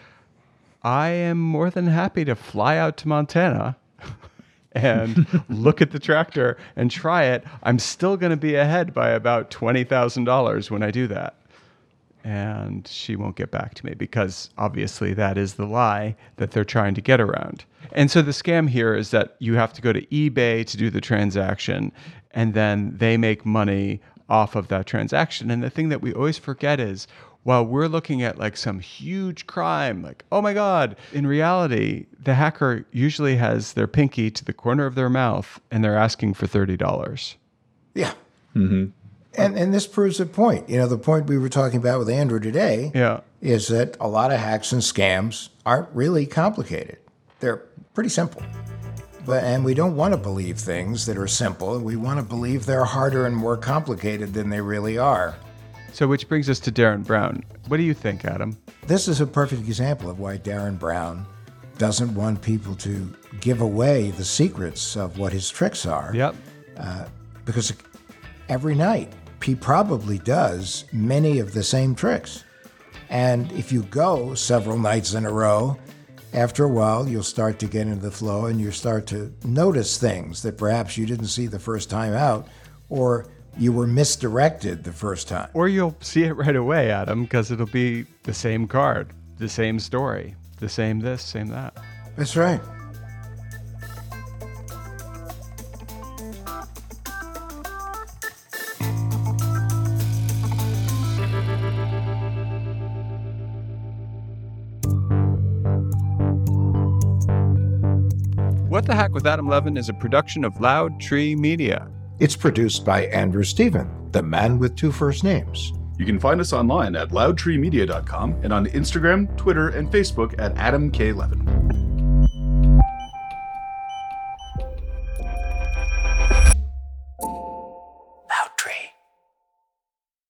I am more than happy to fly out to Montana [laughs] and [laughs] look at the tractor and try it. I'm still going to be ahead by about twenty thousand dollars when I do that and she won't get back to me because obviously that is the lie that they're trying to get around. And so the scam here is that you have to go to eBay to do the transaction and then they make money off of that transaction. And the thing that we always forget is while we're looking at like some huge crime, like, oh my God, in reality, the hacker usually has their pinky to the corner of their mouth and they're asking for $30. Yeah. Mm-hmm. And and this proves a point. You know, the point we were talking about with Andrew today Yeah. is that a lot of hacks and scams aren't really complicated. They're pretty simple. But and we don't want to believe things that are simple. We want to believe they're harder and more complicated than they really are. So, which brings us to Derren Brown. What do you think, Adam? This is a perfect example of why Derren Brown doesn't want people to give away the secrets of what his tricks are. Yep. Uh, because every night he probably does many of the same tricks. And if you go several nights in a row, after a while, you'll start to get into the flow and you start to notice things that perhaps you didn't see the first time out or you were misdirected the first time. Or you'll see it right away, Adam, because it'll be the same card, the same story, the same this, same that. That's right. What the Hack with Adam Levin is a production of Loud Tree Media. It's produced by Andrew Steven, the man with two first names. You can find us online at loudtreemedia.com and on Instagram, Twitter, and Facebook at Adam K. Levin.